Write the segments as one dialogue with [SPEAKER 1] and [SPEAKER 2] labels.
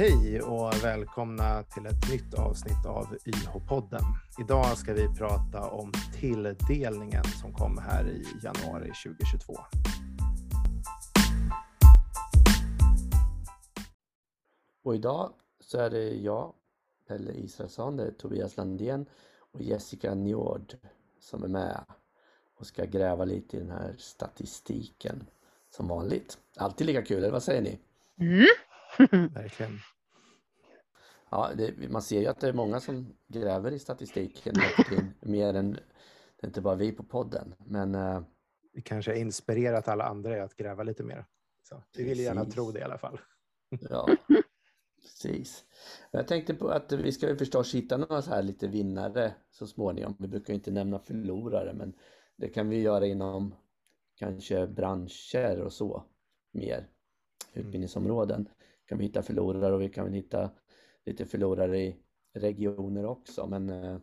[SPEAKER 1] Hej och välkomna till ett nytt avsnitt av YH-podden. Idag ska vi prata om tilldelningen som kom här i januari 2022.
[SPEAKER 2] Och idag så är det jag, Pelle Israelsson, det är Tobias Landén och Jessica Njord som är med och ska gräva lite i den här statistiken som vanligt. Alltid lika kul, eller vad säger ni?
[SPEAKER 3] Mm.
[SPEAKER 1] Verkligen.
[SPEAKER 2] Ja, det, man ser ju att det är många som gräver i statistiken mer än det är inte bara vi på podden. Men eh,
[SPEAKER 1] Vi kanske har inspirerat alla andra att gräva lite mer. Så vi vill gärna tro det i alla fall.
[SPEAKER 2] ja, precis. Jag tänkte på att vi ska ju förstås hitta några så här lite vinnare så småningom. Vi brukar inte nämna förlorare, men det kan vi göra inom kanske branscher och så mer. Utbildningsområden kan vi hitta förlorare och vi kan väl hitta lite förlorare i regioner också, men eh,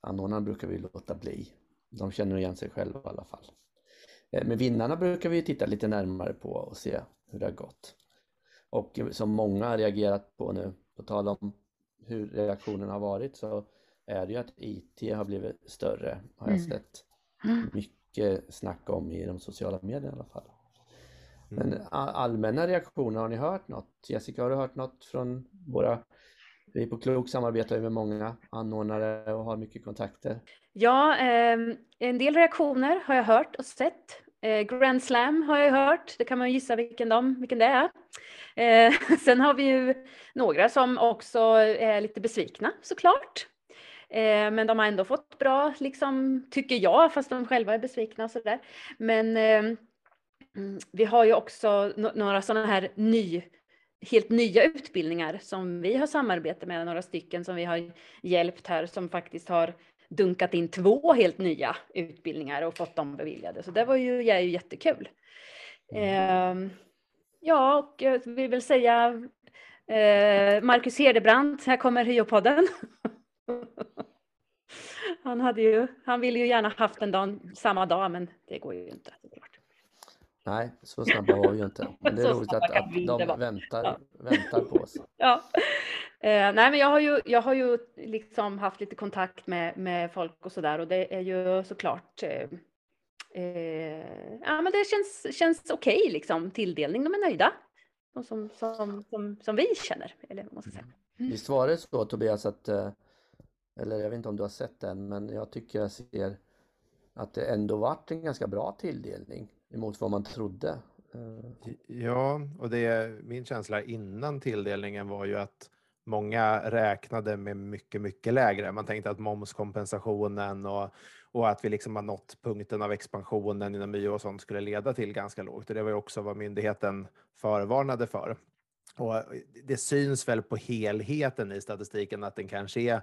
[SPEAKER 2] anordnarna brukar vi låta bli. De känner igen sig själva i alla fall. Eh, Men vinnarna brukar vi titta lite närmare på och se hur det har gått. Och som många har reagerat på nu, på tal om hur reaktionen har varit, så är det ju att IT har blivit större, har jag
[SPEAKER 3] Mm.
[SPEAKER 2] sett mycket snack om i de sociala medierna i alla fall. Men a- allmänna reaktioner, har ni hört något? Jessica, har du hört något från våra... Vi på Klok samarbetar ju med många anordnare och har mycket kontakter.
[SPEAKER 3] Ja, ehm, en del reaktioner har jag hört och sett. Eh, Grand Slam har jag hört, det kan man gissa vilken, de, vilken det är. Eh, sen har vi ju några som också är lite besvikna såklart. Eh, men de har ändå fått bra, liksom, tycker jag, fast de själva är besvikna och sådär. Men ehm, mm, Mm, vi har ju också några sådana här ny, helt nya utbildningar som vi har samarbete med, några stycken som vi har hjälpt här som faktiskt har dunkat in två helt nya utbildningar och fått dem beviljade. Så det var ju, är ju jättekul. Eh, ja, och jag vill väl säga eh, Marcus Hedebrandt, här kommer Hyopodden. han, hade ju, han ville ju gärna haft den dagen, samma dag, men det går ju inte. såklart.
[SPEAKER 2] Nej, så snabba var vi ju inte. Men det är roligt att, att de väntar,
[SPEAKER 3] Ja.
[SPEAKER 2] väntar på oss.
[SPEAKER 3] Ja. Eh, nej, men jag har ju, jag har ju liksom haft lite kontakt med, med folk och sådär och det är ju såklart eh, eh, ja, men det känns, känns okej liksom. Tilldelning, de är nöjda. Och som, som, som, som vi känner, eller vad man ska säga.
[SPEAKER 2] Visst var det så Tobias att, eh, eller jag vet inte om du har sett den, men jag tycker jag ser att det ändå varit en ganska bra tilldelning emot vad man trodde. Eh,
[SPEAKER 1] ja, och det min känsla innan tilldelningen var ju att många räknade med mycket, mycket lägre. Man tänkte att momskompensationen och, och att vi liksom har nått punkten av expansionen inom YH och sånt skulle leda till ganska lågt. Och det var ju också vad myndigheten förvarnade för. Och det syns väl på helheten i statistiken att den kanske är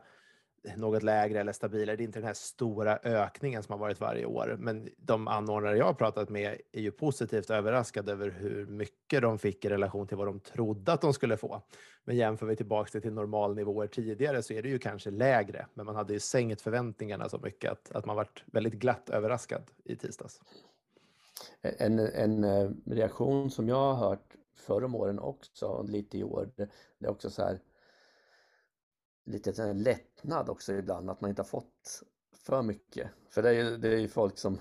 [SPEAKER 1] något lägre eller stabilare. Det är inte den här stora ökningen som har varit varje år. Men de anordnare jag har pratat med är ju positivt överraskade över hur mycket de fick i relation till vad de trodde att de skulle få. Men jämför vi tillbaka det till normalnivåer tidigare så är det ju kanske lägre. Men man hade ju sänkt förväntningarna så mycket att, att man varit väldigt glatt överraskad i tisdags.
[SPEAKER 2] En, en reaktion som jag har hört förr om åren också, och lite i år, det är också så här lite lättnad också ibland, att man inte har fått för mycket. För det är ju, det är ju folk som,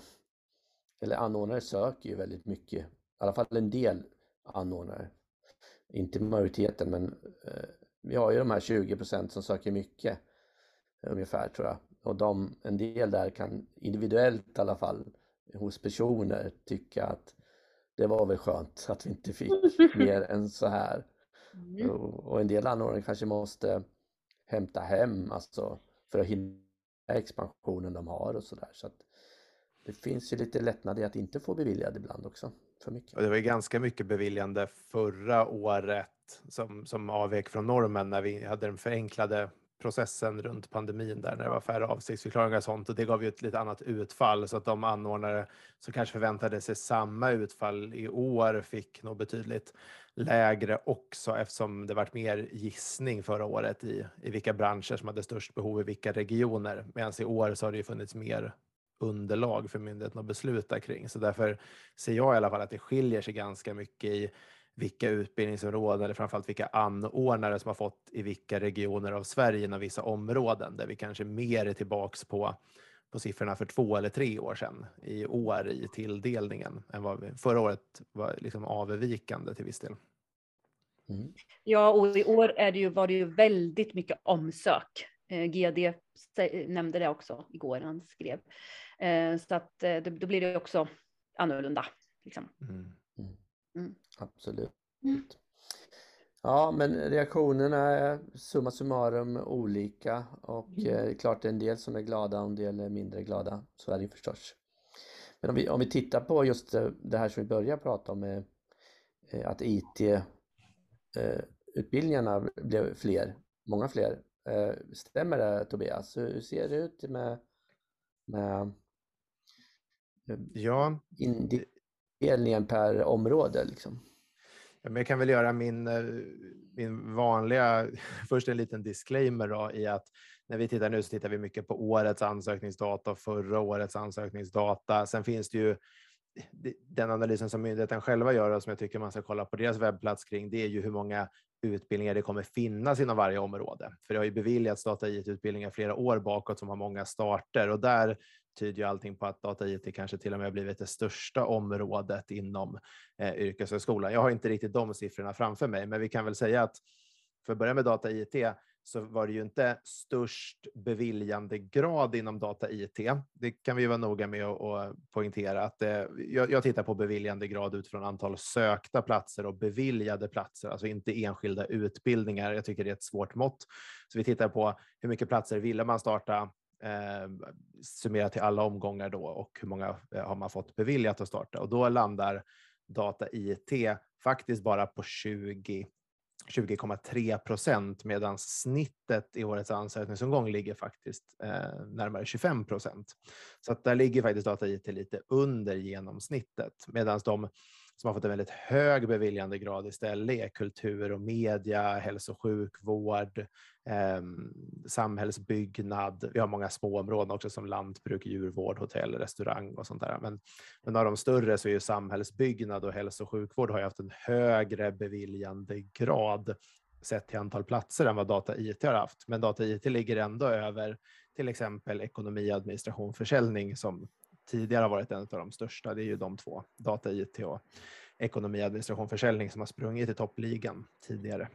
[SPEAKER 2] eller anordnare söker ju väldigt mycket, i alla fall en del anordnare. Inte majoriteten, men eh, vi har ju de här 20% som söker mycket, ungefär tror jag. Och de, en del där kan individuellt i alla fall hos personer tycka att det var väl skönt att vi inte fick mer än så här.
[SPEAKER 3] Mm.
[SPEAKER 2] Och, och en del anordnare kanske måste hämta hem alltså för att hinna expansionen de har och sådär. Så det finns ju lite lättnad i att inte få beviljad ibland också. För mycket.
[SPEAKER 1] Och det var ju ganska mycket beviljande förra året som, som avvek från normen när vi hade den förenklade processen runt pandemin där när det var färre avsiktsförklaringar och sånt och det gav ju ett lite annat utfall så att de anordnare som kanske förväntade sig samma utfall i år fick nog betydligt lägre också eftersom det varit mer gissning förra året i, i vilka branscher som hade störst behov i vilka regioner. Medan i år så har det ju funnits mer underlag för myndigheten att besluta kring. Så därför ser jag i alla fall att det skiljer sig ganska mycket i vilka utbildningsområden eller framförallt vilka anordnare som har fått i vilka regioner av Sverige inom vissa områden där vi kanske mer är tillbaks på, på siffrorna för två eller tre år sedan i år i tilldelningen än vad vi, förra året var liksom avvikande till viss del.
[SPEAKER 3] Mm. Ja, och i år är det ju, var det ju väldigt mycket omsök. Eh, GD nämnde det också igår, han skrev. Eh, så att eh, då blir det också annorlunda. Liksom. Mm.
[SPEAKER 2] Mm. Absolut. Mm. Ja, men reaktionerna är summa summarum olika och mm. eh, klart det är en del som är glada och en del är mindre glada. Så är det förstås. Men om vi, om vi tittar på just det här som vi börjar prata om, eh, att IT eh, utbildningarna blev fler, många fler. Eh, stämmer det Tobias? Hur ser det ut med, med
[SPEAKER 1] ja
[SPEAKER 2] fördelningen per område? Liksom?
[SPEAKER 1] Ja, men jag kan väl göra min, eh, min vanliga, först en liten disclaimer då, i att när vi tittar nu så tittar vi mycket på årets ansökningsdata och förra årets ansökningsdata. Sen finns det ju den analysen som myndigheten själva gör och som jag tycker man ska kolla på deras webbplats kring, det är ju hur många utbildningar det kommer finnas inom varje område. För det har ju beviljats data IT-utbildningar flera år bakåt som har många starter och där tyder ju allting på att data IT kanske till och med har blivit det största området inom eh, yrkeshögskolan. Jag har inte riktigt de siffrorna framför mig, men vi kan väl säga att för att börja med data IT så var det ju inte störst beviljandegrad inom data IT. Det kan vi vara noga med att poängtera. Att eh, jag, tittar på beviljandegrad utifrån antal sökta platser och beviljade platser, alltså inte enskilda utbildningar. Jag tycker det är ett svårt mått. Så vi tittar på hur mycket platser ville man starta eh, summerat till alla omgångar då och hur många eh, har man fått beviljat att starta och då landar data IT faktiskt bara på 20 20,3 procent medan snittet i årets ansökningsomgång ligger faktiskt eh, närmare 25 procent. Så att där ligger faktiskt data IT lite under genomsnittet medan de som har fått en väldigt hög beviljandegrad istället är kultur och media, hälso och sjukvård, eh, samhällsbyggnad. Vi har många små områden också som lantbruk, djurvård, hotell, restaurang och sånt där. Men, men av de större så är ju samhällsbyggnad och hälso och sjukvård har haft en högre beviljandegrad sett till antal platser än vad data IT har haft. Men data IT ligger ändå över till exempel ekonomi, administration, försäljning som tidigare har varit en av de största. Det är ju de två, data, IT och ekonomi, administration, försäljning som har sprungit i toppligan tidigare.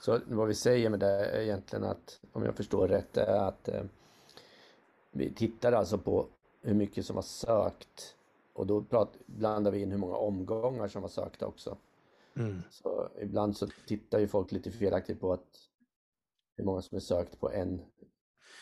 [SPEAKER 2] Så vad vi säger med det är egentligen att, om jag förstår rätt, är att eh, vi tittar alltså på hur mycket som har sökt och då prat, blandar vi in hur många omgångar som var sökta också. Mm. Så ibland så tittar ju folk lite felaktigt på att hur många som är sökt på en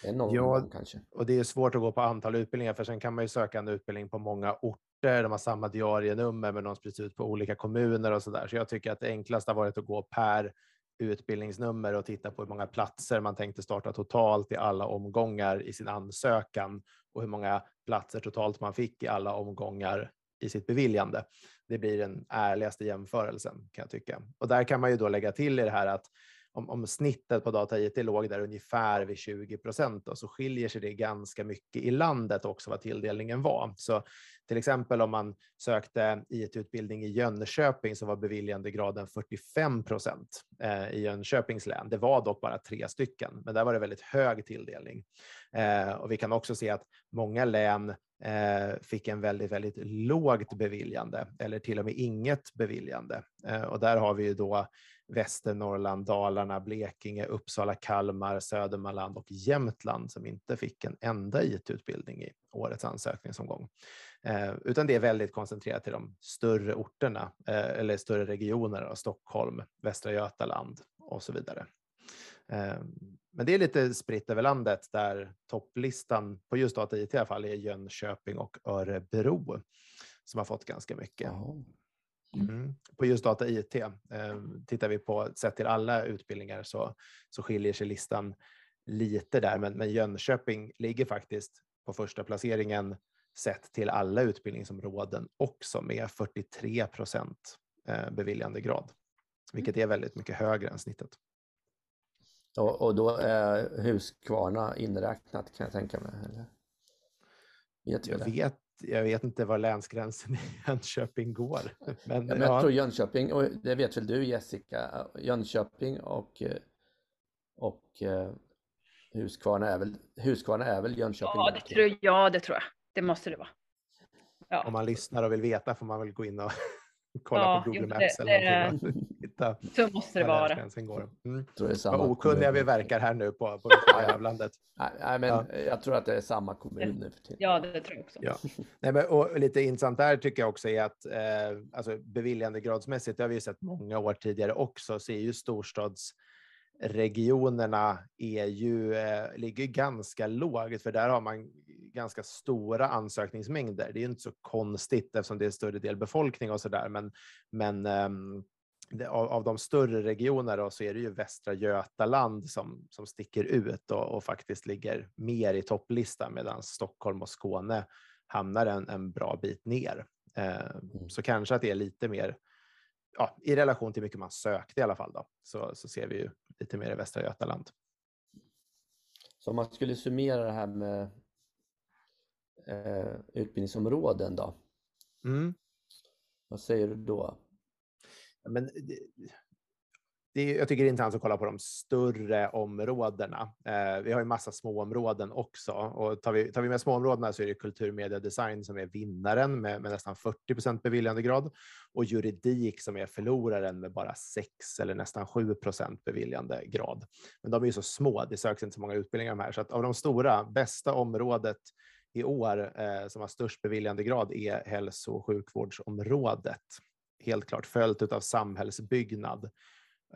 [SPEAKER 2] en av ja, dem kanske.
[SPEAKER 1] och det är svårt att gå på antal utbildningar för sen kan man ju söka en utbildning på många orter. De har samma diarienummer men de sprids ut på olika kommuner och så där. Så jag tycker att det enklaste har varit att gå per utbildningsnummer och titta på hur många platser man tänkte starta totalt i alla omgångar i sin ansökan och hur många platser totalt man fick i alla omgångar i sitt beviljande. Det blir den ärligaste jämförelsen kan jag tycka. Och där kan man ju då lägga till i det här att om, om snittet på data IT låg där ungefär vid 20 procent så skiljer sig det ganska mycket i landet också vad tilldelningen var. Så till exempel om man sökte IT-utbildning i Jönköping så var beviljandegraden 45 procent eh, i Jönköpings län. Det var dock bara tre stycken, men där var det väldigt hög tilldelning. Eh, och vi kan också se att många län Eh, fick en väldigt, väldigt lågt beviljande eller till och med inget beviljande. Eh, och där har vi ju då Västernorrland, Dalarna, Blekinge, Uppsala, Kalmar, Södermanland och Jämtland som inte fick en enda IT-utbildning i årets ansökningsomgång. Eh, utan det är väldigt koncentrerat till de större orterna eller större regionerna, Stockholm, Västra Götaland och så vidare. Men det är lite spritt över landet där topplistan på just data IT i alla fall är Jönköping och Örebro som har fått ganska mycket. Oh. Mm. På just data IT, eh, tittar vi på sett till alla utbildningar så, så skiljer sig listan lite där, men, men Jönköping ligger faktiskt på första placeringen sett till alla utbildningsområden också med 43 procent eh, beviljandegrad, vilket är väldigt mycket högre än snittet.
[SPEAKER 2] Och, och då är Huskvarna inräknat kan jag tänka mig? Eller?
[SPEAKER 1] Vet jag vet jag vet inte var länsgränsen i Jönköping går.
[SPEAKER 2] Men, ja, men jag tror Jönköping, och det vet väl du Jessica, Jönköping och, och Huskvarna är väl, Huskvarna är väl Jönköping?
[SPEAKER 3] Ja det, tror, ja, det tror jag. Det måste det vara.
[SPEAKER 1] Ja. Om man lyssnar och vill veta får man väl gå in och kolla ja, på Google Maps det, eller någonting.
[SPEAKER 3] Hitta så måste det vara.
[SPEAKER 1] Går. Mm.
[SPEAKER 2] Tror det är
[SPEAKER 1] samma Vad okunniga vi verkar här nu på, på jävlandet.
[SPEAKER 2] Nej, men ja. jag tror att det är samma kommun nu för
[SPEAKER 3] tiden. Ja, det tror jag också.
[SPEAKER 1] Ja. Nej, men, och lite intressant där tycker jag också är att eh, alltså, beviljandegradsmässigt, det har vi sett många år tidigare också, så är ju storstads regionerna är ju, eh, ligger ganska lågt, för där har man ganska stora ansökningsmängder. Det är inte så konstigt eftersom det är större del befolkning och så där, men, men um, det, av, av, de större regionerna så är det ju Västra Götaland som, som sticker ut och, och faktiskt ligger mer i topplistan medan Stockholm och Skåne hamnar en, en bra bit ner. Uh, Så kanske att det är lite mer ja, i relation till mycket man sökte i alla fall då, så, så ser vi ju lite mer i Västra Götaland.
[SPEAKER 2] Så om man skulle summera det här med eh, utbildningsområden då? Mm. Vad säger du då?
[SPEAKER 1] Men eh, det, jag tycker det är intressant att kolla på de större områdena. Eh, vi har ju massa småområden också och tar vi, tar vi med småområdena så är det kultur, media, design som är vinnaren med, med nästan 40 procent beviljandegrad och juridik som är förloraren med bara 6 eller nästan 7 procent beviljandegrad. Men de är ju så små, det söks inte så många utbildningar här, så att av de stora, bästa området i år eh, som har störst beviljandegrad är hälso och sjukvårdsområdet. Helt klart följt av samhällsbyggnad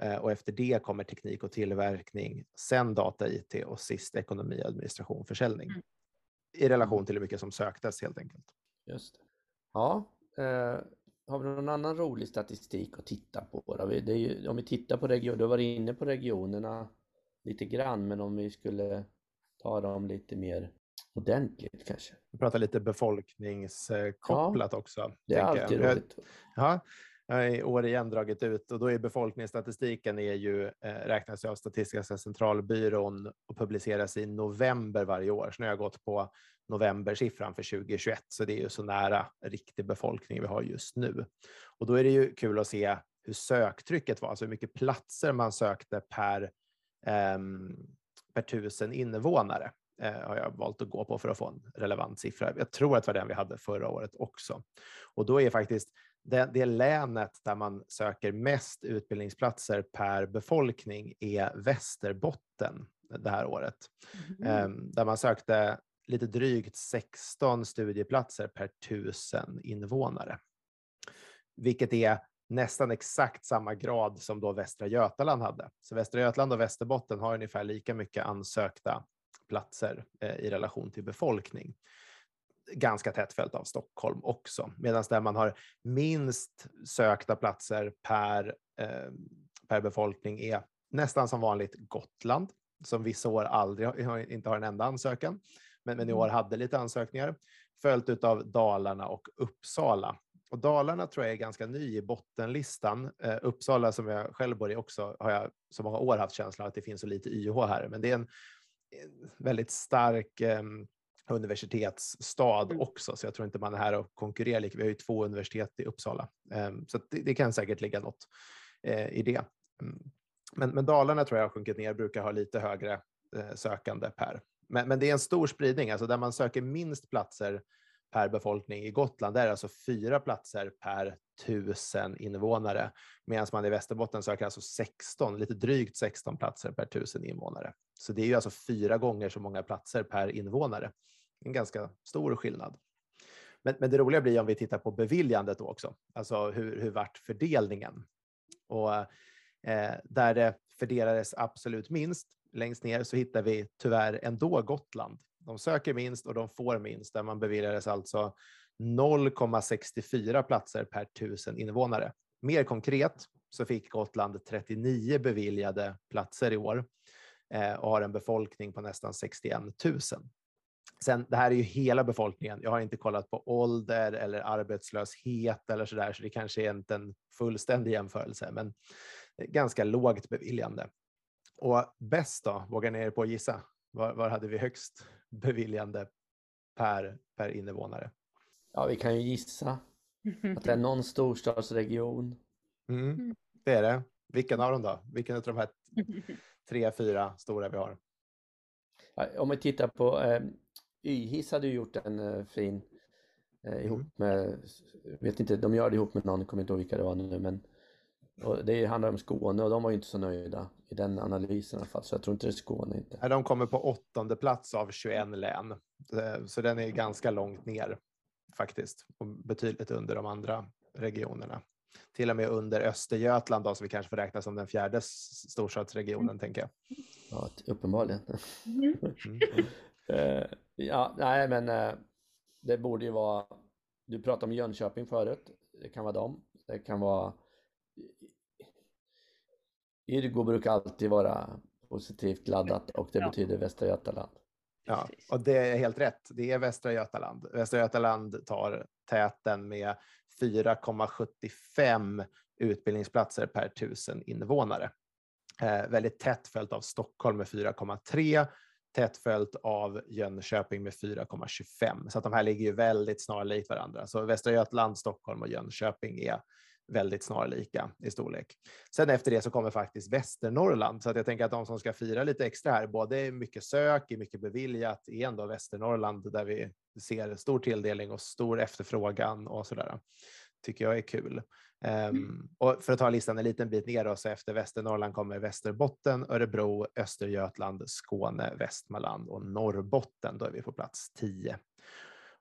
[SPEAKER 1] Eh, och efter det kommer teknik och tillverkning, sen data, IT och sist ekonomi, administration, försäljning. Mm. I relation till hur mycket som söktes helt enkelt.
[SPEAKER 2] Just det. Ja, eh, har vi någon annan rolig statistik att titta på? Då? Det är ju, om vi tittar på region, du har varit inne på regionerna lite grann, men om vi skulle ta dem lite mer ordentligt kanske.
[SPEAKER 1] Vi pratar lite befolkningskopplat ja, också.
[SPEAKER 2] Det är alltid jag. roligt.
[SPEAKER 1] Ja, jag har i år igen dragit ut och då är befolkningsstatistiken är ju, eh, räknas av Statistiska centralbyrån och publiceras i november varje år. Så nu har jag gått på novembersiffran för 2021, så det är ju så nära riktig befolkning vi har just nu. Och då är det ju kul att se hur söktrycket var, alltså hur mycket platser man sökte per, eh, per tusen invånare har jag valt att gå på för att få en relevant siffra. Jag tror att det var den vi hade förra året också. Och då är faktiskt det, det länet där man söker mest utbildningsplatser per befolkning är Västerbotten det här året. Mm. Där man sökte lite drygt 16 studieplatser per tusen invånare. Vilket är nästan exakt samma grad som då Västra Götaland hade. Så Västra Götaland och Västerbotten har ungefär lika mycket ansökta platser eh, i relation till befolkning ganska tätt följt av Stockholm också. Medan där man har minst sökta platser per, eh, per befolkning är nästan som vanligt Gotland, som vissa år aldrig inte har en enda ansökan, men, men i år mm. hade lite ansökningar. Följt av Dalarna och Uppsala. Och Dalarna tror jag är ganska ny i bottenlistan. Eh, Uppsala som jag själv bor i också har jag så många år haft känslan att det finns så lite YH här, men det är en väldigt stark eh, universitetsstad mm. också, så jag tror inte man är här och konkurrerar. Vi har ju två universitet i Uppsala, ehm, så det, det, kan säkert ligga något eh, i det. Mm. Men, men Dalarna tror jag har sjunkit ner, brukar ha lite högre eh, sökande per. Men, men det är en stor spridning, alltså där man söker minst platser per befolkning i Gotland, där är alltså fyra platser per tusen invånare, medan man i Västerbotten söker alltså 16, lite drygt 16 platser per tusen invånare. Så det är ju alltså fyra gånger så många platser per invånare en ganska stor skillnad. Men, men det roliga blir om vi tittar på beviljandet också, alltså hur, hur vart fördelningen? Och eh, där det fördelades absolut minst, längst ner så hittar vi tyvärr ändå Gotland. De söker minst och de får minst, där man beviljades alltså 0,64 platser per tusen invånare. Mer konkret så fick Gotland 39 beviljade platser i år och har en befolkning på nästan 61 000. Sen, det här är ju hela befolkningen. Jag har inte kollat på ålder eller arbetslöshet eller så där, så det kanske är inte en fullständig jämförelse, men ganska lågt beviljande. Och bäst då, vågar ni er på att gissa? Var, var hade vi högst beviljande per, per invånare?
[SPEAKER 2] Ja, vi kan ju gissa att det är någon storstadsregion.
[SPEAKER 1] Mm. det är det. Vilken av dem då? Vilken av de här tre, fyra stora vi har?
[SPEAKER 2] Om vi tittar på eh, Y-Hiss hade ju gjort en eh, fin eh, ihop mm. med, vet inte, de gör det ihop med någon, kommer inte ihåg vilka det var nu men det handlar om Skåne och de var ju inte så nöjda i den analysen i alla fall, så jag tror inte det är Skåne inte.
[SPEAKER 1] De kommer på åttonde plats av 21 län, eh, så den är ganska långt ner faktiskt och betydligt under de andra regionerna. Till och med under Östergötland då, som vi kanske får räkna som den fjärde storstadsregionen, mm. tänker jag.
[SPEAKER 2] Ja, uppenbarligen. Mm. uh, ja, nej, men uh, det borde ju vara. Du pratade om Jönköping förut. Det kan vara dem. Det kan vara Yrgo brukar alltid vara positivt laddat och det ja. betyder Västra Götaland.
[SPEAKER 1] Ja, och det är helt rätt. Det är Västra Götaland. Västra Götaland tar täten med 4,75 utbildningsplatser per tusen invånare. Eh, väldigt tätt följt av Stockholm med 4,3, tätt följt av Jönköping med 4,25. Så att de här ligger ju väldigt snarlikt varandra. Så Västra Götaland, Stockholm och Jönköping är väldigt snarlika i storlek. Sen efter det så kommer faktiskt Västernorrland, så att jag tänker att de som ska fira lite extra här, både mycket sök, mycket beviljat, är ändå Västernorrland där vi ser stor tilldelning och stor efterfrågan och så där. Tycker jag är kul. Mm. Um, och för att ta listan en liten bit ner då, så efter Västernorrland kommer Västerbotten, Örebro, Östergötland, Skåne, Västmanland och Norrbotten. Då är vi på plats 10.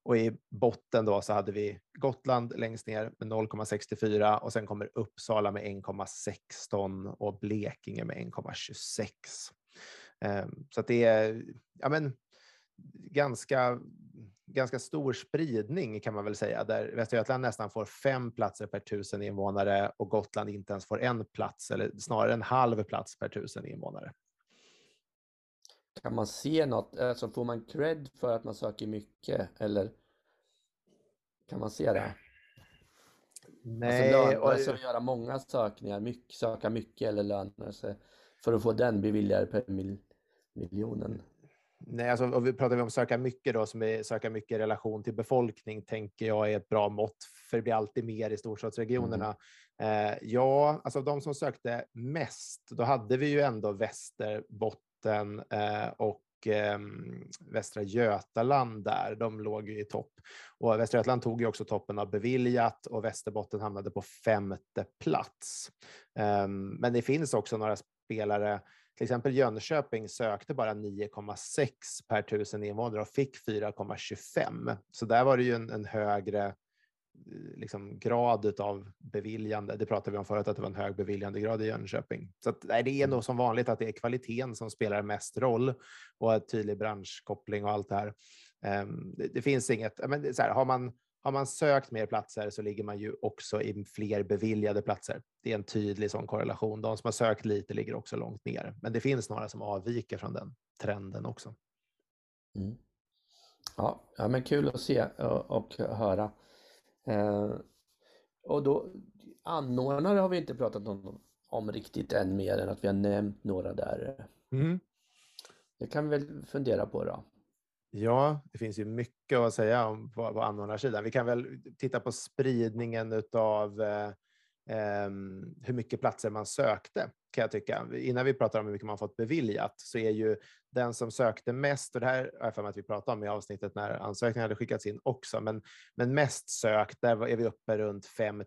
[SPEAKER 1] Och i botten då så hade vi Gotland längst ner med 0,64 och sen kommer Uppsala med 1,16 och Blekinge med 1,26. Ehm, så att det är ja men, ganska, ganska stor spridning kan man väl säga, där Västra Götaland nästan får fem platser per tusen invånare och Gotland inte ens får en plats, eller snarare en halv plats per tusen invånare.
[SPEAKER 2] Kan man se något, alltså får man cred för att man söker mycket eller kan man se det? Nej. Alltså lönar sig att göra många sökningar, mycket, söka mycket eller lönar sig för att få den beviljad per mil, miljonen?
[SPEAKER 1] Nej, alltså, om vi pratar om söka mycket då, som är söka mycket i relation till befolkning, tänker jag är ett bra mått, för det blir alltid mer i storstadsregionerna. Mm. Eh, ja, alltså de som sökte mest, då hade vi ju ändå Västerbotten eh, och eh, Västra Götaland där. De låg i topp. Och Västra Götaland tog ju också toppen av beviljat och Västerbotten hamnade på femte plats. Eh, men det finns också några spelare till exempel Jönköping sökte bara 9,6 per tusen invånare och fick 4,25. Så där var det ju en, en högre liksom, grad av beviljande. Det pratade vi om förut, att det var en hög beviljandegrad i Jönköping. Så att, nej, det är nog mm. som vanligt att det är kvaliteten som spelar mest roll och en tydlig branschkoppling och allt det här. Um, det, det, finns inget, men så här, har, man, har man sökt mer platser så ligger man ju också i fler beviljade platser. Det är en tydlig sån korrelation. De som har sökt lite ligger också långt ner, men det finns några som avviker från den trenden också.
[SPEAKER 2] Mm. Ja, ja, men kul att se och höra. Eh, och då, anordnare har vi inte pratat om, om riktigt än mer än att vi har nämnt några där. Mm. Det kan vi väl fundera på då.
[SPEAKER 1] Ja, det finns ju mycket att säga om på, på anordnarsidan. Vi kan väl titta på spridningen av eh, Ehm, hur mycket platser man sökte, kan jag tycka. Innan vi pratar om hur mycket man fått beviljat, så är ju den som sökte mest, och det här har jag för mig att vi pratade om i avsnittet när ansökningen hade skickats in också, men, men mest sökt, där är vi uppe runt 5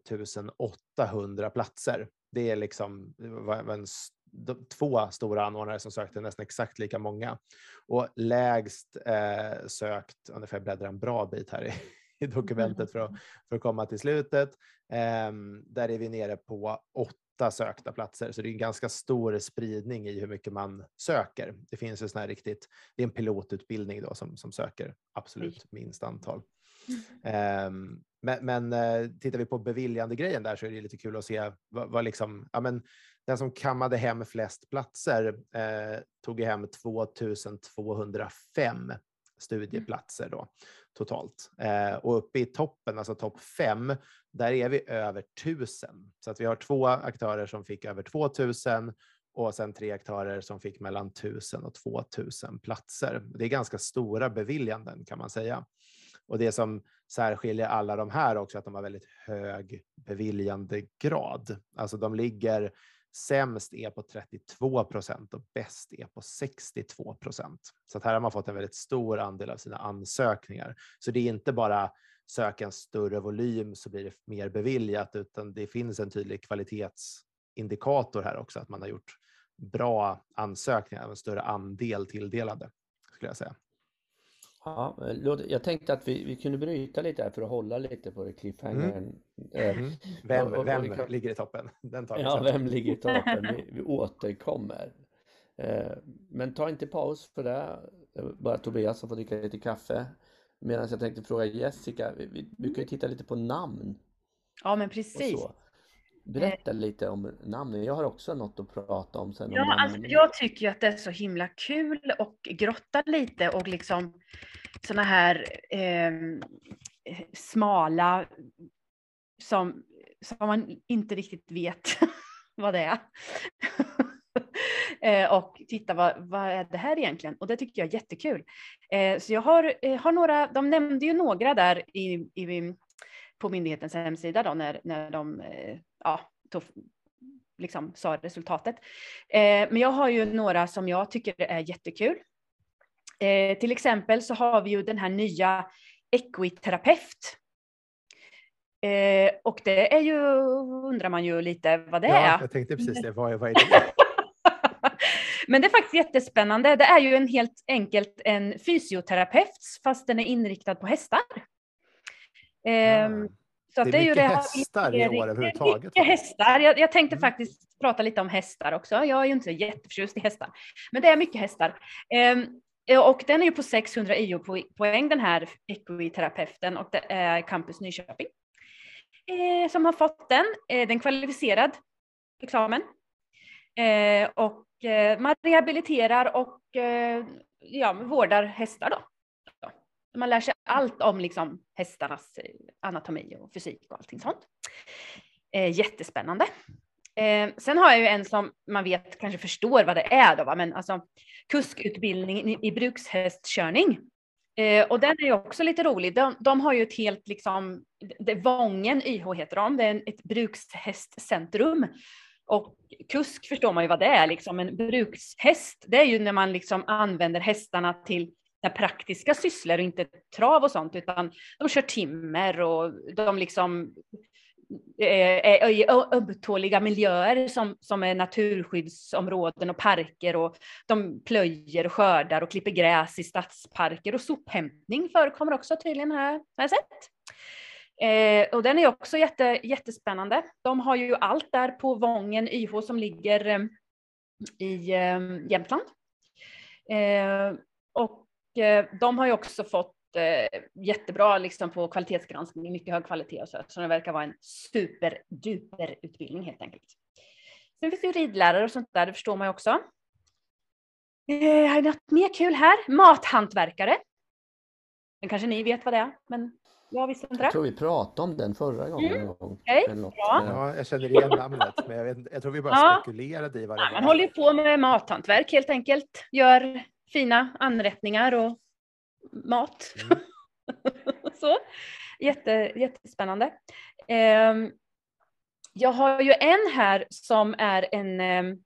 [SPEAKER 1] 800 platser. Det är liksom var en, två stora anordnare som sökte nästan exakt lika många. Och lägst eh, sökt, nu får jag bläddra en bra bit här i, i dokumentet för att, för att komma till slutet. Eh, där är vi nere på åtta sökta platser, så det är en ganska stor spridning i hur mycket man söker. Det finns ju sån här riktigt, det är en pilotutbildning då som, som söker absolut minst antal. Um, men, men uh, tittar vi på beviljande-grejen där så är det lite kul att se vad, vad liksom, ja, men, den som kammade hem flest platser eh, tog hem 2205 Mm. studieplatser då totalt. Eh, och uppe i toppen, alltså topp fem, där är vi över tusen. Så att vi har två aktörer som fick över 2000 och sen tre aktörer som fick mellan 1000 och 2000 platser. Det är ganska stora beviljanden kan man säga. Och det som särskiljer alla de här också att de har väldigt hög beviljandegrad. Alltså de ligger sämst är på 32 procent och bäst är på 62 procent. Så att här har man fått en väldigt stor andel av sina ansökningar. Så det är inte bara söka en större volym så blir det mer beviljat, utan det finns en tydlig kvalitetsindikator här också, att man har gjort bra ansökningar, en större andel tilldelade, skulle jag säga.
[SPEAKER 2] Ja, jag tänkte att vi, vi kunde bryta lite här för att hålla lite på det cliffhangern.
[SPEAKER 1] Mm. Mm. Vem, och, vem kan... ligger i toppen?
[SPEAKER 2] Den tar vi ja, vem ligger i toppen? Vi, vi återkommer. Eh, men ta inte paus för det. Bara Tobias som får dricka lite kaffe. Medan jag tänkte fråga Jessica, vi, vi, vi kan ju titta lite på namn.
[SPEAKER 3] Ja, men precis.
[SPEAKER 2] Berätta lite om namnen. Jag har också något att prata om sen.
[SPEAKER 3] Ja,
[SPEAKER 2] om
[SPEAKER 3] alltså, jag tycker att det är så himla kul och grotta lite och liksom såna här eh, smala som, som man inte riktigt vet vad det är. eh, och titta vad, vad är det här egentligen? Och det tycker jag är jättekul. Eh, så jag har, eh, har några, de nämnde ju några där i, i, på myndighetens hemsida då när, när de eh, ja, tog, liksom sa resultatet. Eh, men jag har ju några som jag tycker är jättekul. Eh, till exempel så har vi ju den här nya Equiterapeut. Eh, och det är ju, undrar man ju lite vad det
[SPEAKER 1] ja,
[SPEAKER 3] är.
[SPEAKER 1] Jag tänkte precis det, vad är, vad är det?
[SPEAKER 3] Men det är faktiskt jättespännande. Det är ju en helt enkelt en fysioterapeut fast den är inriktad på hästar.
[SPEAKER 1] Eh, så det är, det är mycket ju hästar i år överhuvudtaget.
[SPEAKER 3] Mycket hästar. Jag, jag tänkte mm. faktiskt prata lite om hästar också. Jag är ju inte jätteförtjust i hästar, men det är mycket hästar. Eh, och den är ju på 600 IO-poäng den här ekoterapeuten och det är Campus Nyköping eh, som har fått den. Eh, den kvalificerad examen. Eh, och eh, man rehabiliterar och eh, ja, vårdar hästar då. Man lär sig allt om liksom hästarnas eh, anatomi och fysik och allting sånt. Eh, jättespännande. Eh, sen har jag ju en som man vet kanske förstår vad det är då, va? men alltså kuskutbildning i, i brukshästkörning. Eh, och den är ju också lite rolig. De, de har ju ett helt liksom, det, Vången YH heter de, det är ett brukshästcentrum. Och kusk förstår man ju vad det är, liksom en brukshäst, det är ju när man liksom använder hästarna till praktiska sysslor och inte trav och sånt, utan de kör timmer och de liksom eh, är i ömtåliga miljöer som, som är naturskyddsområden och parker och de plöjer och skördar och klipper gräs i stadsparker och sophämtning förekommer också tydligen här, har jag sett. Eh, och den är också jätte, jättespännande. De har ju allt där på Vången YH som ligger eh, i eh, Jämtland. Eh, och de har ju också fått eh, jättebra liksom, på kvalitetsgranskning, mycket hög kvalitet och så, så det verkar vara en superduper utbildning helt enkelt. Sen finns det ju ridlärare och sånt där, det förstår man ju också. Eh, har något mer kul här? Mathantverkare. Men kanske ni vet vad det är, men jag visste inte det.
[SPEAKER 2] Jag tror vi pratade om den förra gången.
[SPEAKER 3] Mm. Okay, bra.
[SPEAKER 1] Ja, jag känner igen namnet, men jag, vet, jag tror vi bara ja. spekulerade i vad det
[SPEAKER 3] ja, Man håller ju på med mathantverk helt enkelt. Gör fina anrättningar och mat. Mm. så jätte, jättespännande. Um, jag har ju en här som är en um,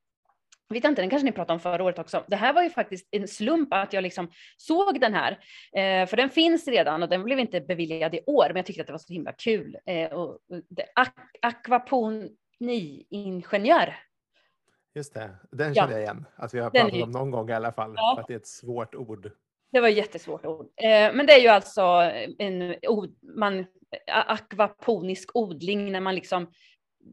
[SPEAKER 3] vet inte, den kanske ni pratade om förra året också. Det här var ju faktiskt en slump att jag liksom såg den här, eh, för den finns redan och den blev inte beviljad i år, men jag tyckte att det var så himla kul. Eh, och, ak akvaponi-ingenjör.
[SPEAKER 1] Just det, den känner ja. jag igen, att vi har pratat om någon gång i alla fall, ja. för att det är ett svårt ord.
[SPEAKER 3] Det var ett jättesvårt ord. Eh, men det är ju alltså en man, akvaponisk odling när man liksom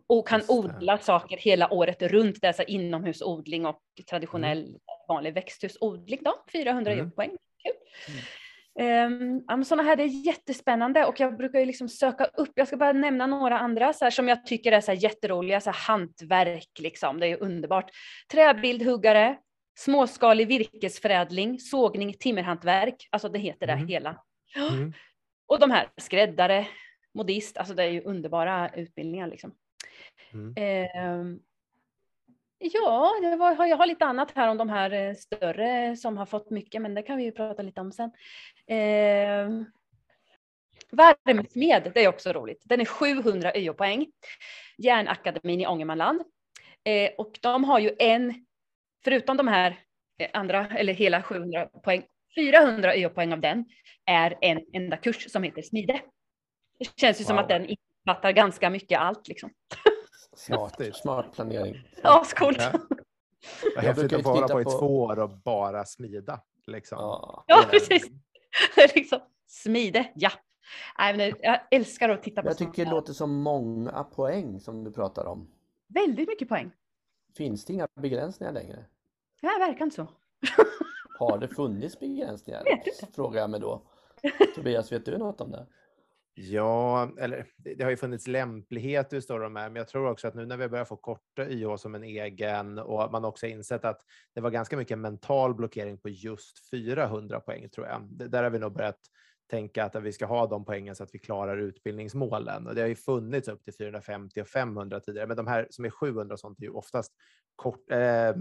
[SPEAKER 3] och kan odla saker hela året runt. Det är så inomhusodling och traditionell mm. vanlig växthusodling. Då. 400 mm. poäng. Kul. Mm. Um, sådana här är jättespännande och jag brukar ju liksom söka upp, jag ska bara nämna några andra så här, som jag tycker är så här jätteroliga, så här, hantverk liksom, det är ju underbart. Träbildhuggare, småskalig virkesförädling, sågning, timmerhantverk, alltså det heter det mm. hela. Mm. Och de här skräddare, modist, alltså det är ju underbara utbildningar liksom. Mm. Eh, ja, det var, jag har lite annat här om de här eh, större som har fått mycket, men det kan vi ju prata lite om sen. Eh, Värmesmed, det är också roligt. Den är 700 YH-poäng. Järnakademin i Ångermanland. Eh, och de har ju en, förutom de här eh, andra, eller hela 700 poäng, 400 YH-poäng av den är en enda kurs som heter smide. Det känns ju wow. som att den innefattar ganska mycket allt liksom.
[SPEAKER 2] Smart, smart planering.
[SPEAKER 3] Ja, coolt. Ja.
[SPEAKER 1] Vad häftigt att hålla på i två år och bara smida. Liksom.
[SPEAKER 3] Ja, ja precis. liksom, smide, ja. Nej, jag älskar att titta på
[SPEAKER 2] Jag tycker det låter som många poäng som du pratar om.
[SPEAKER 3] Väldigt mycket poäng.
[SPEAKER 2] Finns det inga begränsningar längre?
[SPEAKER 3] Nej, verkar inte så.
[SPEAKER 2] Har det funnits begränsningar? Frågar jag mig då. Tobias, vet du något om det?
[SPEAKER 1] Ja, eller det har ju funnits lämplighet det de här, men jag tror också att nu när vi börjar få korta YH som en egen och man också insett att det var ganska mycket mental blockering på just 400 poäng tror jag. Där har vi nog börjat tänka att vi ska ha de poängen så att vi klarar utbildningsmålen. Och det har ju funnits upp till 450 och 500 tidigare, men de här som är 700 och sånt är ju oftast kort, eh,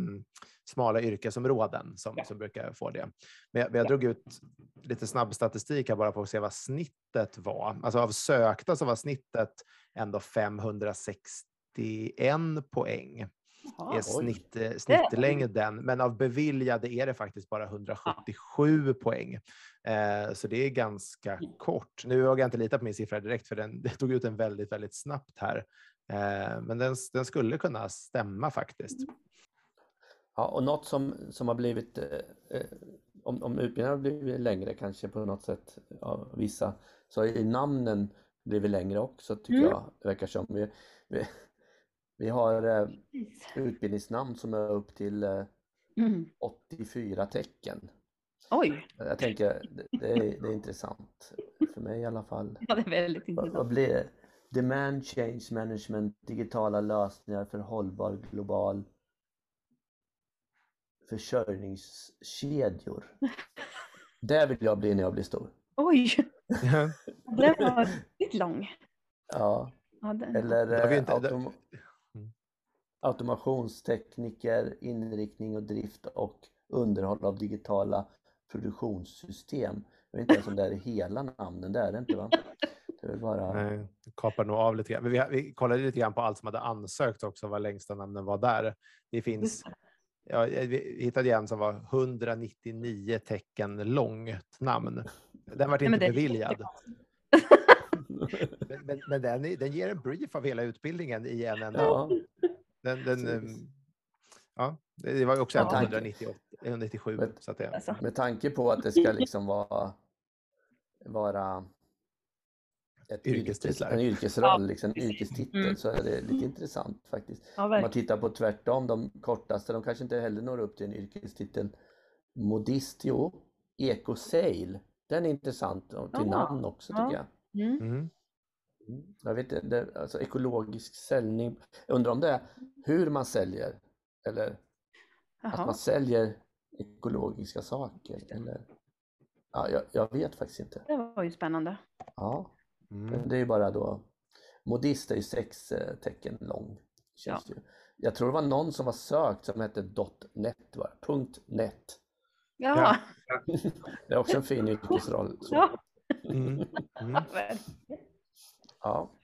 [SPEAKER 1] smala yrkesområden som, ja. som brukar få det. Men jag, jag drog ut lite snabb statistik här bara på att se vad snittet var. Alltså av sökta så var snittet ändå 561 poäng Aha, är snitt, eh, snittlängden, men av beviljade är det faktiskt bara 177 ja. poäng. Eh, så det är ganska kort. Nu vågar jag inte lita på min siffra direkt, för den det tog ut en väldigt, väldigt snabbt här. Eh, men den, den skulle kunna stämma faktiskt. Mm.
[SPEAKER 2] Ja, och något som, som har blivit, eh, eh, om, om utbildningen har blivit längre kanske på något sätt av vissa, så har namnen blivit längre också tycker mm. jag, det verkar som. Vi, vi, vi har eh, utbildningsnamn som är upp till eh, mm. 84 tecken.
[SPEAKER 3] Oj!
[SPEAKER 2] Jag tänker, det är, det är intressant. För mig i alla fall.
[SPEAKER 3] Ja, det är väldigt intressant.
[SPEAKER 2] Vad blir det? Demand Change Management, digitala lösningar för hållbar global försörjningskedjor. Det vill jag bli när jag blir stor.
[SPEAKER 3] Oj! Den var riktigt lång.
[SPEAKER 2] Ja. ja Eller inte, autom automationstekniker, inriktning och drift och underhåll av digitala produktionssystem. Jag vet inte ens om det är hela namnen, det är det inte va? Det är bara...
[SPEAKER 1] Nej, kapar nog av lite grann. Men vi, vi kollade lite grann på allt som hade ansökt också, vad längsta namnen var där. Det finns, ja, vi hittade en som var 199 tecken långt namn. Den var inte Nej, beviljad. men, men, men den, den, ger en brief av hela utbildningen i en enda. Ja. Den, den, ehm, ja, det var också ja, 198, 197. Med, så att det,
[SPEAKER 2] alltså. med tanke på att det ska liksom vara, vara ett yrkes, en yrkesroll, liksom, en yrkestitel, mm. så är det lite intressant faktiskt. Ja, Om man tittar på tvärtom, de kortaste, de kanske inte heller når upp till en yrkestitel. Modist, jo. Ecosail, den är intressant till ja. namn också tycker jag. Mm. Mm. Mm. Jag vet inte, alltså ekologisk säljning. Jag undrar om det är hur man säljer eller Jaha. att man säljer ekologiska saker. Eller, ja, jag, jag, vet faktiskt inte.
[SPEAKER 3] Det var ju spännande.
[SPEAKER 2] Ja, mm. det är ju bara då Modist är ju sex eh, tecken lång. Känns ja. det ju. Jag tror det var någon som var sökt som hette .net, var, .net.
[SPEAKER 3] Ja.
[SPEAKER 2] det är också en fin yrkesroll. Så. Ja. Mm.
[SPEAKER 1] Mm. Ja.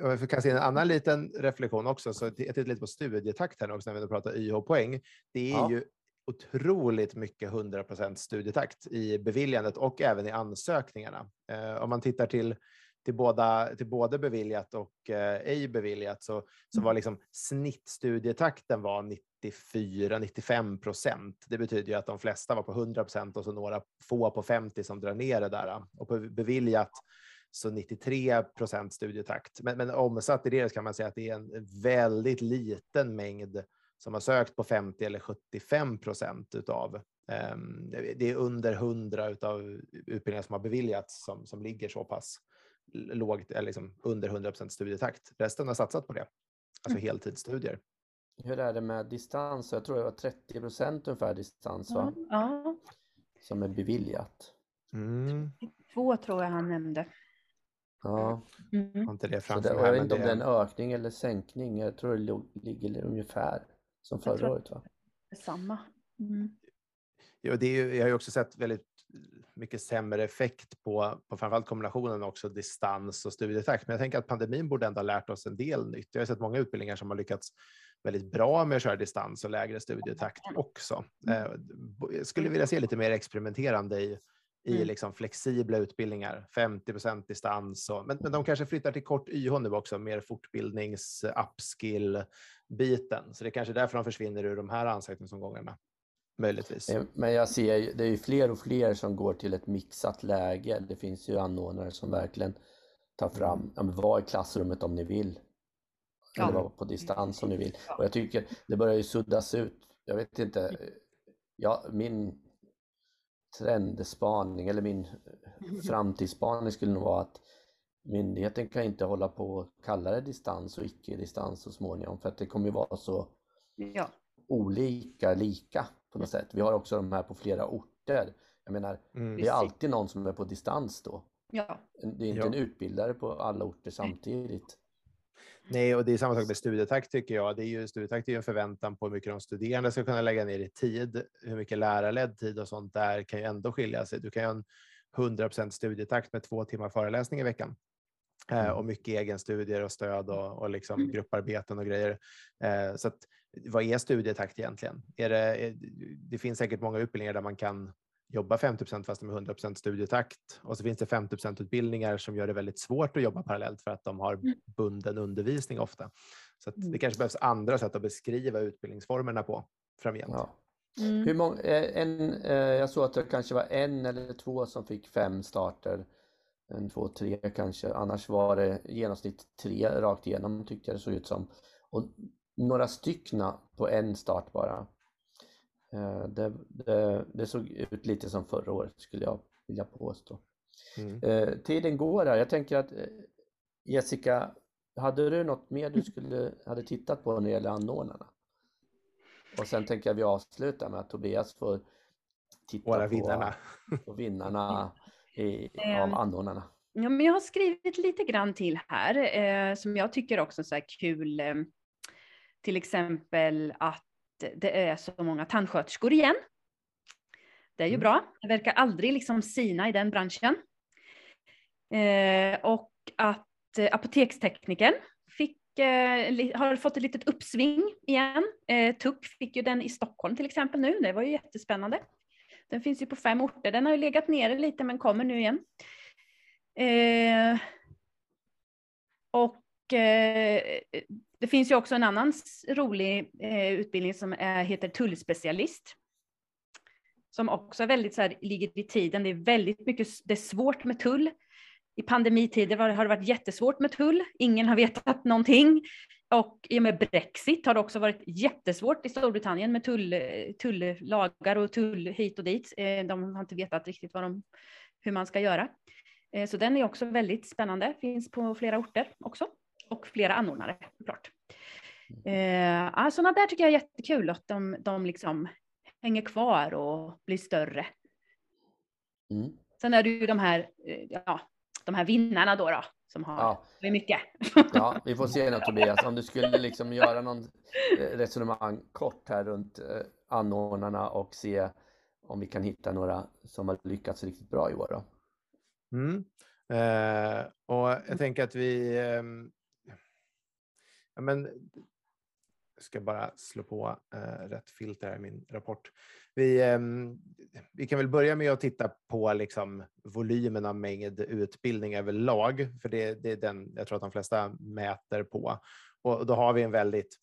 [SPEAKER 1] Jag kan se en annan liten reflektion också, så jag tittar lite på studietakt här också när vi pratar YH-poäng. Det är ja. ju otroligt mycket 100% studietakt i beviljandet och även i ansökningarna. Eh, om man tittar till, till, båda, till både beviljat och eh, ej beviljat så, så var mm. liksom snittstudietakten var 94-95 procent. Det betyder ju att de flesta var på 100 procent och så några få på 50 som drar ner det där. Och på beviljat så 93 procent studietakt. Men, men omsatt i det kan man säga att det är en väldigt liten mängd som har sökt på 50 eller 75 procent utav. Um, det är under 100 utav utbildningar som har beviljats som, som ligger så pass lågt, eller liksom under 100 procent studietakt. Resten har satsat på det, alltså mm. heltidsstudier.
[SPEAKER 2] Hur är det med distans? Jag tror det var 30 procent ungefär distans va? Ja. Som är beviljat.
[SPEAKER 3] Mm. Två tror jag han nämnde.
[SPEAKER 2] Ja.
[SPEAKER 1] Mm. inte det
[SPEAKER 2] framför det, Jag vet inte om det är en ökning eller sänkning. Jag tror det ligger ungefär som förra året. Va?
[SPEAKER 3] Samma. Mm.
[SPEAKER 1] Ja, det är, jag har ju också sett väldigt mycket sämre effekt på, på framförallt kombinationen också distans och studietakt. Men jag tänker att pandemin borde ändå ha lärt oss en del nytt. Jag har sett många utbildningar som har lyckats väldigt bra med att köra distans och lägre studietakt också. Jag eh, skulle vilja se lite mer experimenterande i, i mm. liksom flexibla utbildningar, 50% distans. Och, men, men de kanske flyttar till kort YH nu också, mer fortbildnings upskill biten. Så det är kanske därför de försvinner ur de här ansökningsomgångarna. Möjligtvis.
[SPEAKER 2] Men jag ser, det är ju fler och fler som går till ett mixat läge. Det finns ju anordnare som verkligen tar fram, ja, var i klassrummet om ni vill. Eller vara på distans om ni vill. Och jag tycker det börjar ju suddas ut. Jag vet inte, ja, min trendspaning eller min framtidsspaning skulle nog vara att myndigheten kan inte hålla på och kalla det distans och icke-distans så småningom för att det kommer ju vara så ja. olika lika på något sätt. Vi har också de här på flera orter. Jag menar, mm. det är alltid någon som är på distans då. Ja. Det är inte ja. en utbildare på alla orter samtidigt.
[SPEAKER 1] Nej, och det är samma sak med studietakt tycker jag. Det är ju, studietakt är ju en förväntan på hur mycket de studerande ska kunna lägga ner i tid. Hur mycket lärarledd tid och sånt där kan ju ändå skilja sig. Du kan ju ha en 100 studietakt med två timmar föreläsning i veckan. Eh, mm. och mycket egenstudier och stöd och, och liksom mm. grupparbeten och grejer. Eh, så att, vad är studietakt egentligen? Är det, det finns säkert många utbildningar där man kan jobba 50% fast med 100% studietakt. Och så finns det 50% utbildningar som gör det väldigt svårt att jobba parallellt för att de har mm. bunden undervisning ofta. Så det mm. kanske behövs andra sätt att beskriva utbildningsformerna på framgent. Ja.
[SPEAKER 2] Mm. Hur många, eh, en, eh, jag såg att det kanske var en eller två som fick fem starter. En, två, tre kanske. Annars var det genomsnitt tre rakt igenom tyckte jag det såg ut som. Och några styckna på en start bara. Eh, det, det, det, såg ut lite som förra året skulle jag vilja påstå. Mm. Eh, tiden går här. Jag tänker att eh, Jessica, hade du något mer du skulle hade tittat på när det gäller anordnarna? Och sen tänker jag vi avslutar med att Tobias får titta Våra på,
[SPEAKER 1] vinnarna.
[SPEAKER 2] på vinnarna i, av anordnarna.
[SPEAKER 3] Ja, men jag har skrivit lite grann till här eh, som jag tycker också är kul. Till exempel att det är så många tandsköterskor igen. Det är ju mm. bra. Det verkar aldrig liksom sina i den branschen. Eh, och att eh, apotekstekniken fick, eh, har fått ett litet uppsving igen. Eh, TUC fick ju den i Stockholm till exempel nu. Det var ju jättespännande. Den finns ju på fem orter. Den har ju legat nere lite men kommer nu igen. Eh, och Eh, det finns ju också en annan rolig eh, utbildning som är, heter tullspecialist. Som också är väldigt så här, ligger i tiden. Det är väldigt mycket, det är svårt med tull. I pandemitider har det varit jättesvårt med tull. Ingen har vetat någonting. Och i och med Brexit har det också varit jättesvårt i Storbritannien med tull, tullagar och tull hit och dit. Eh, de har inte vetat riktigt vad de, hur man ska göra. Eh, så den är också väldigt spännande, finns på flera orter också och flera anordnare såklart. Eh, sådana där tycker jag är jättekul att de, de liksom hänger kvar och blir större. Mm. Sen är det ju de här, eh, ja, de här vinnarna då, då som har ja. mycket.
[SPEAKER 2] Ja, vi får se nu Tobias, om du skulle liksom göra någon eh, resonemang kort här runt eh, anordnarna och se om vi kan hitta några som har lyckats riktigt bra i år. Då.
[SPEAKER 1] Mm. Eh, och jag tänker att vi eh, ja, men, jag ska bara slå på eh, rätt filter i min rapport. Vi, eh, vi kan väl börja med att titta på liksom, volymen av mängd utbildning överlag, för det, det är den jag tror att de flesta mäter på. Och då har vi en väldigt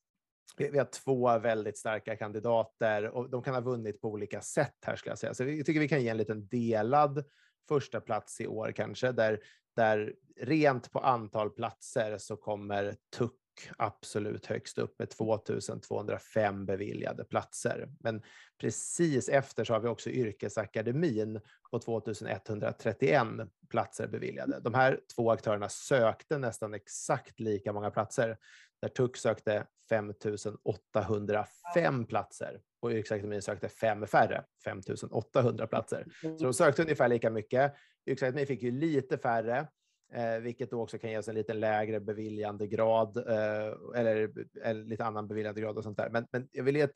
[SPEAKER 1] vi har två väldigt starka kandidater och de kan ha vunnit på olika sätt här skulle jag säga. Så jag tycker vi kan ge en liten delad första plats i år kanske, där, där rent på antal platser så kommer Tuck absolut högst upp med 2205 beviljade platser. Men precis efter så har vi också yrkesakademin på 2131 platser beviljade. De här två aktörerna sökte nästan exakt lika många platser. Där TUC sökte 5805 platser och yrkesakademin sökte fem färre, 5800 platser. Så de sökte ungefär lika mycket. Yrkesakademin fick ju lite färre eh, vilket då också kan ge oss en lite lägre beviljandegrad eh, eller, eller lite annan beviljandegrad och sånt där. Men, men jag vill ge ett,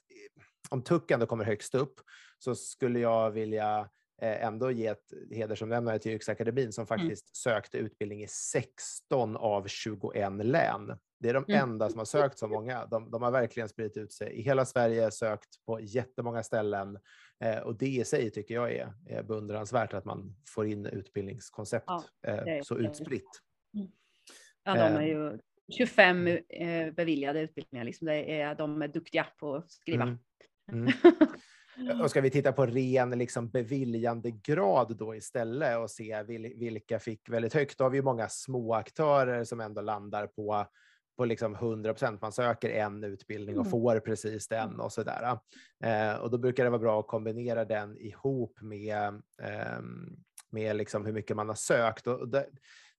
[SPEAKER 1] om TUC ändå kommer högst upp så skulle jag vilja eh, ändå ge ett hedersomnämnande till Yrkesakademin som mm. faktiskt mm. sökte utbildning i 16 av 21 län. Det är de mm. enda som har sökt så många. De, de, har verkligen spridit ut sig i hela Sverige, sökt på jättemånga ställen. Eh, och det i sig tycker jag är, är beundransvärt att man får in utbildningskoncept ja, eh, så utspritt.
[SPEAKER 3] Mm. Ja, de är ju 25 eh, beviljade utbildningar. Liksom. Det är, de är duktiga på att skriva. Mm. Mm.
[SPEAKER 1] Och ska vi titta på ren liksom, beviljandegrad då istället och se vilka fick väldigt högt, då har vi många små aktörer som ändå landar på på liksom 100 procent. Man söker en utbildning och mm. får precis den och så där. Eh, och då brukar det vara bra att kombinera den ihop med, eh, med liksom hur mycket man har sökt. Och det,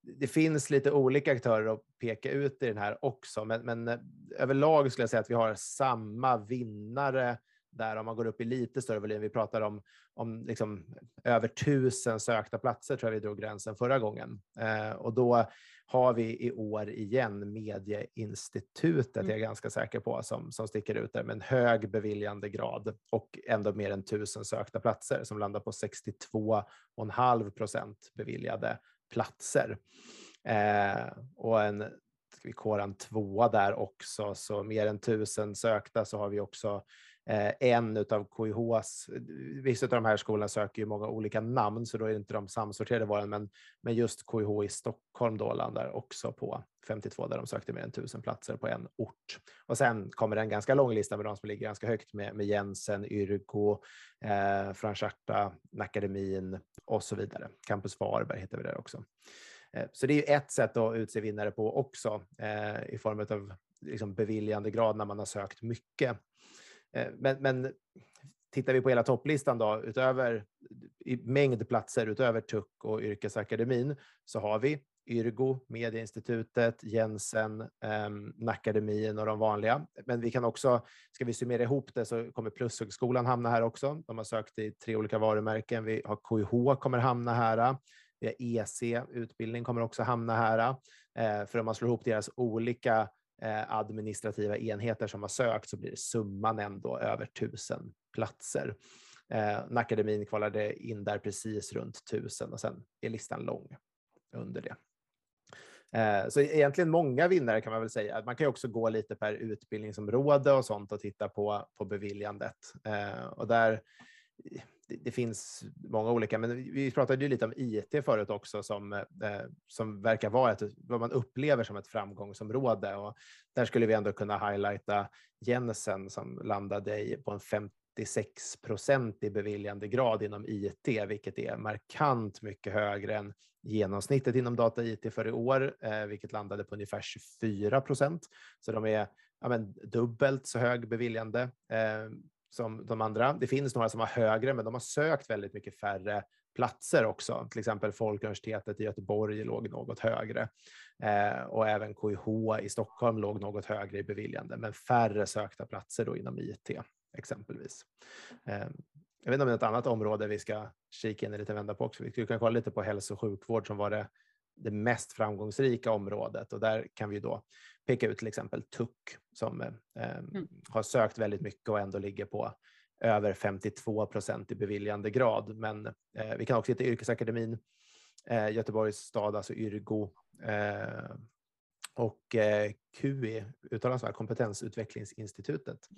[SPEAKER 1] det finns lite olika aktörer att peka ut i den här också, men, men eh, överlag skulle jag säga att vi har samma vinnare där om man går upp i lite större volym. Vi pratar om, om liksom över tusen sökta platser tror jag vi drog gränsen förra gången. Eh, och då har vi i år igen Medieinstitutet, mm. är jag ganska säker på, som, som sticker ut där med en hög beviljandegrad och ändå mer än tusen sökta platser som landar på 62,5 procent beviljade platser. Eh, och en ska vi kora en tvåa där också, så mer än tusen sökta så har vi också Eh, en av KIHs, vissa av de här skolorna söker ju många olika namn, så då är det inte de samsorterade valen, men, men just KIH i Stockholm då landar också på 52 där de sökte mer än 1000 platser på en ort. Och sen kommer en ganska lång lista med de som ligger ganska högt med, med Jensen, Yrgo, eh, Francharta, Akademin och så vidare. Campus Varberg heter vi där också. Eh, så det är ju ett sätt att utse vinnare på också eh, i form av liksom beviljandegrad när man har sökt mycket. Eh, men, men tittar vi på hela topplistan då, utöver i mängd platser utöver TUC och Yrkesakademin så har vi Yrgo, Medieinstitutet, Jensen, eh, Nackademin och de vanliga. Men vi kan också, ska vi summera ihop det så kommer Plushögskolan hamna här också. De har sökt i tre olika varumärken. Vi har KIH kommer hamna här. Vi har EC, utbildning kommer också hamna här. Eh, för om man slår ihop deras olika Eh, administrativa enheter som har sökt så blir summan ändå över tusen platser. Eh, Nackademin kvalade in där precis runt tusen och sen är listan lång under det. Eh, så egentligen många vinnare kan man väl säga. Man kan också gå lite per utbildningsområde och sånt och titta på, på beviljandet. Eh, och där det, finns många olika, men vi pratade ju lite om IT förut också som, eh, som verkar vara ett, vad man upplever som ett framgångsområde. Och där skulle vi ändå kunna highlighta Jensen som landade i, på en 56 procent i beviljandegrad inom IT, vilket är markant mycket högre än genomsnittet inom data IT för i år, eh, vilket landade på ungefär 24 procent. Så de är ja, men, dubbelt så hög beviljande. Eh, som de andra. Det finns några som har högre, men de har sökt väldigt mycket färre platser också. Till exempel Folkuniversitetet i Göteborg låg något högre eh, och även KIH i Stockholm låg något högre i beviljande, men färre sökta platser då inom IT exempelvis. Eh, jag vet inte om det är ett annat område vi ska kika in i lite vända på också. Vi kan kolla lite på hälso och sjukvård som var det, det mest framgångsrika området och där kan vi då peka ut till exempel TUC som eh, mm. har sökt väldigt mycket och ändå ligger på över 52 procent i beviljandegrad. Men eh, vi kan också hitta Yrkesakademin, eh, Göteborgs stad, alltså Yrgo eh, och eh, QI, uttalas här, Kompetensutvecklingsinstitutet.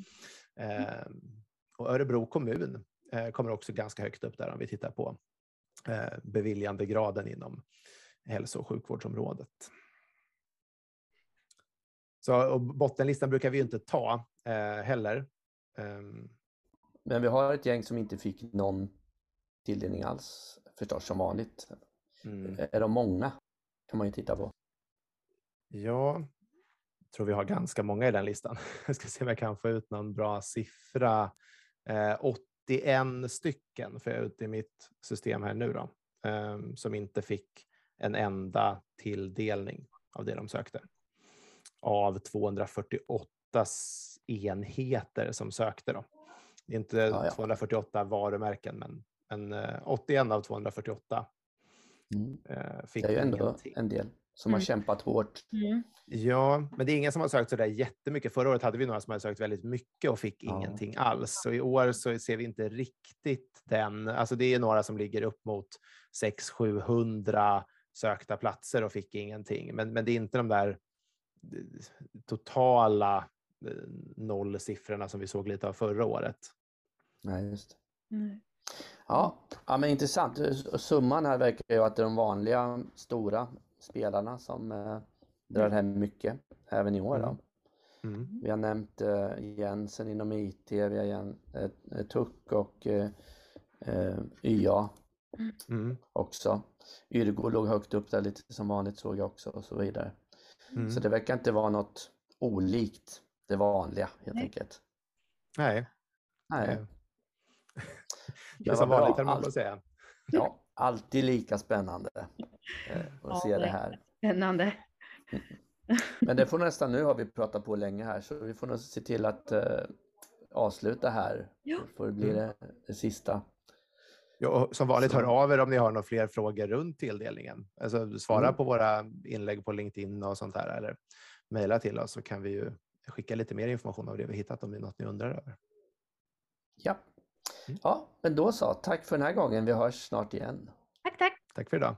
[SPEAKER 1] Mm. Eh, och Örebro kommun eh, kommer också ganska högt upp där om vi tittar på eh, beviljandegraden inom hälso och sjukvårdsområdet. Så, och bottenlistan brukar vi inte ta eh, heller. Um...
[SPEAKER 2] Men vi har ett gäng som inte fick någon tilldelning alls förstås som vanligt. Mm. Är de många? kan man ju titta på.
[SPEAKER 1] Ja, jag tror vi har ganska många i den listan. Jag ska se om jag kan få ut någon bra siffra. Eh, 81 stycken får jag ut i mitt system här nu då, eh, som inte fick en enda tilldelning av det de sökte av 248 enheter som sökte. Då. Det är inte ja, ja. 248 varumärken, men, men 81 eh, av 248
[SPEAKER 2] mm. Eh, fick det är ju ändå en del. som mm. har kämpat hårt.
[SPEAKER 1] Mm. Ja, men det är ingen som har sökt så där jättemycket. Förra året hade vi några som hade sökt väldigt mycket och fick ja. ingenting alls. Så i år så ser vi inte riktigt den. Alltså det är några som ligger upp mot 600-700 sökta platser och fick ingenting. Men, men det är inte de där totala eh, nollsiffrorna som vi såg lite av förra året.
[SPEAKER 2] Nej, just mm. Ja, ja, men intressant. Summan här verkar ju att det är de vanliga stora spelarna som eh, drar hem mycket även i år. Då. Mm. mm. Vi har nämnt eh, Jensen inom IT, vi har igen, eh, Tuck och eh, eh YA mm. också. Yrgo låg högt upp där lite som vanligt såg jag också och så vidare. Mm. Så det verkar inte vara något olikt det vanliga helt Nej. enkelt.
[SPEAKER 1] Nej.
[SPEAKER 2] Nej.
[SPEAKER 1] Det är som vanligt, kan man säga.
[SPEAKER 2] Ja, alltid lika spännande eh, att ja, se det här.
[SPEAKER 3] Spännande.
[SPEAKER 2] Men det får nästan, nu har vi pratat på länge här så vi får nog se till att uh, avsluta här. Ja. Får det bli mm. det, det sista.
[SPEAKER 1] Ja, som vanligt, hör av er om ni har några fler frågor runt tilldelningen. Alltså, svara mm. på våra inlägg på LinkedIn och sånt där eller mejla till oss så kan vi ju skicka lite mer information av det vi hittat om det är något ni undrar över.
[SPEAKER 2] Ja, mm. ja men då så. Tack för den här gången. Vi hörs snart igen.
[SPEAKER 3] Tack, tack.
[SPEAKER 1] Tack för idag.